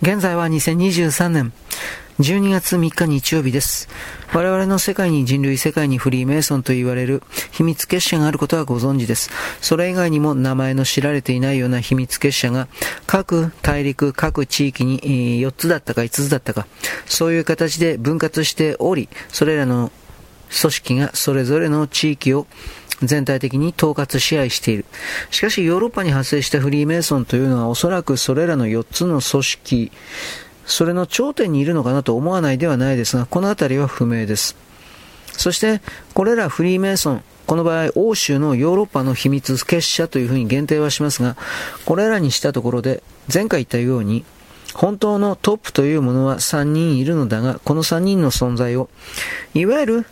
現在は2023年12月3日日曜日です。我々の世界に人類世界にフリーメイソンと言われる秘密結社があることはご存知です。それ以外にも名前の知られていないような秘密結社が各大陸、各地域に4つだったか5つだったか、そういう形で分割しており、それらの組織がそれぞれの地域を全体的に統括支配している。しかしヨーロッパに発生したフリーメイソンというのはおそらくそれらの4つの組織、それの頂点にいるのかなと思わないではないですが、この辺りは不明です。そして、これらフリーメイソン、この場合、欧州のヨーロッパの秘密結社というふうに限定はしますが、これらにしたところで、前回言ったように、本当のトップというものは3人いるのだが、この3人の存在を、いわゆる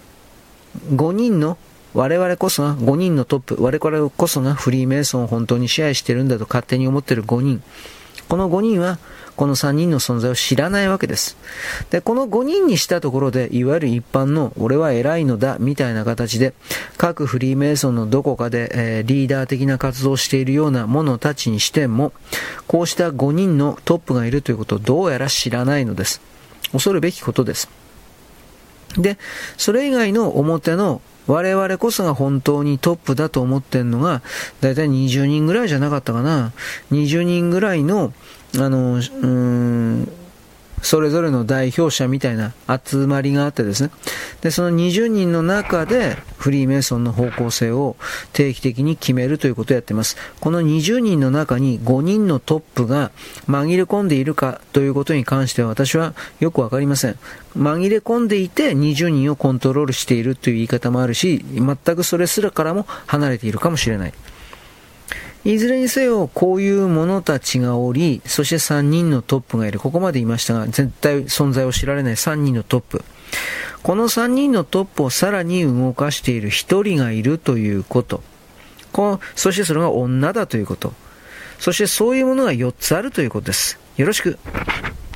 5人の我々こそが5人のトップ、我々こそがフリーメイソンを本当に支配してるんだと勝手に思ってる5人。この5人は、この3人の存在を知らないわけです。で、この5人にしたところで、いわゆる一般の、俺は偉いのだ、みたいな形で、各フリーメイソンのどこかで、えー、リーダー的な活動をしているような者たちにしても、こうした5人のトップがいるということをどうやら知らないのです。恐るべきことです。で、それ以外の表の我々こそが本当にトップだと思ってんのが、だいたい20人ぐらいじゃなかったかな。20人ぐらいの、あの、うーん、それぞれの代表者みたいな集まりがあってですね。で、その20人の中でフリーメイソンの方向性を定期的に決めるということをやっています。この20人の中に5人のトップが紛れ込んでいるかということに関しては私はよくわかりません。紛れ込んでいて20人をコントロールしているという言い方もあるし、全くそれすらからも離れているかもしれない。いずれにせよ、こういう者たちがおり、そして3人のトップがいる。ここまで言いましたが、絶対存在を知られない3人のトップ。この3人のトップをさらに動かしている1人がいるということ。このそしてそれが女だということ。そしてそういうものが4つあるということです。よろしく。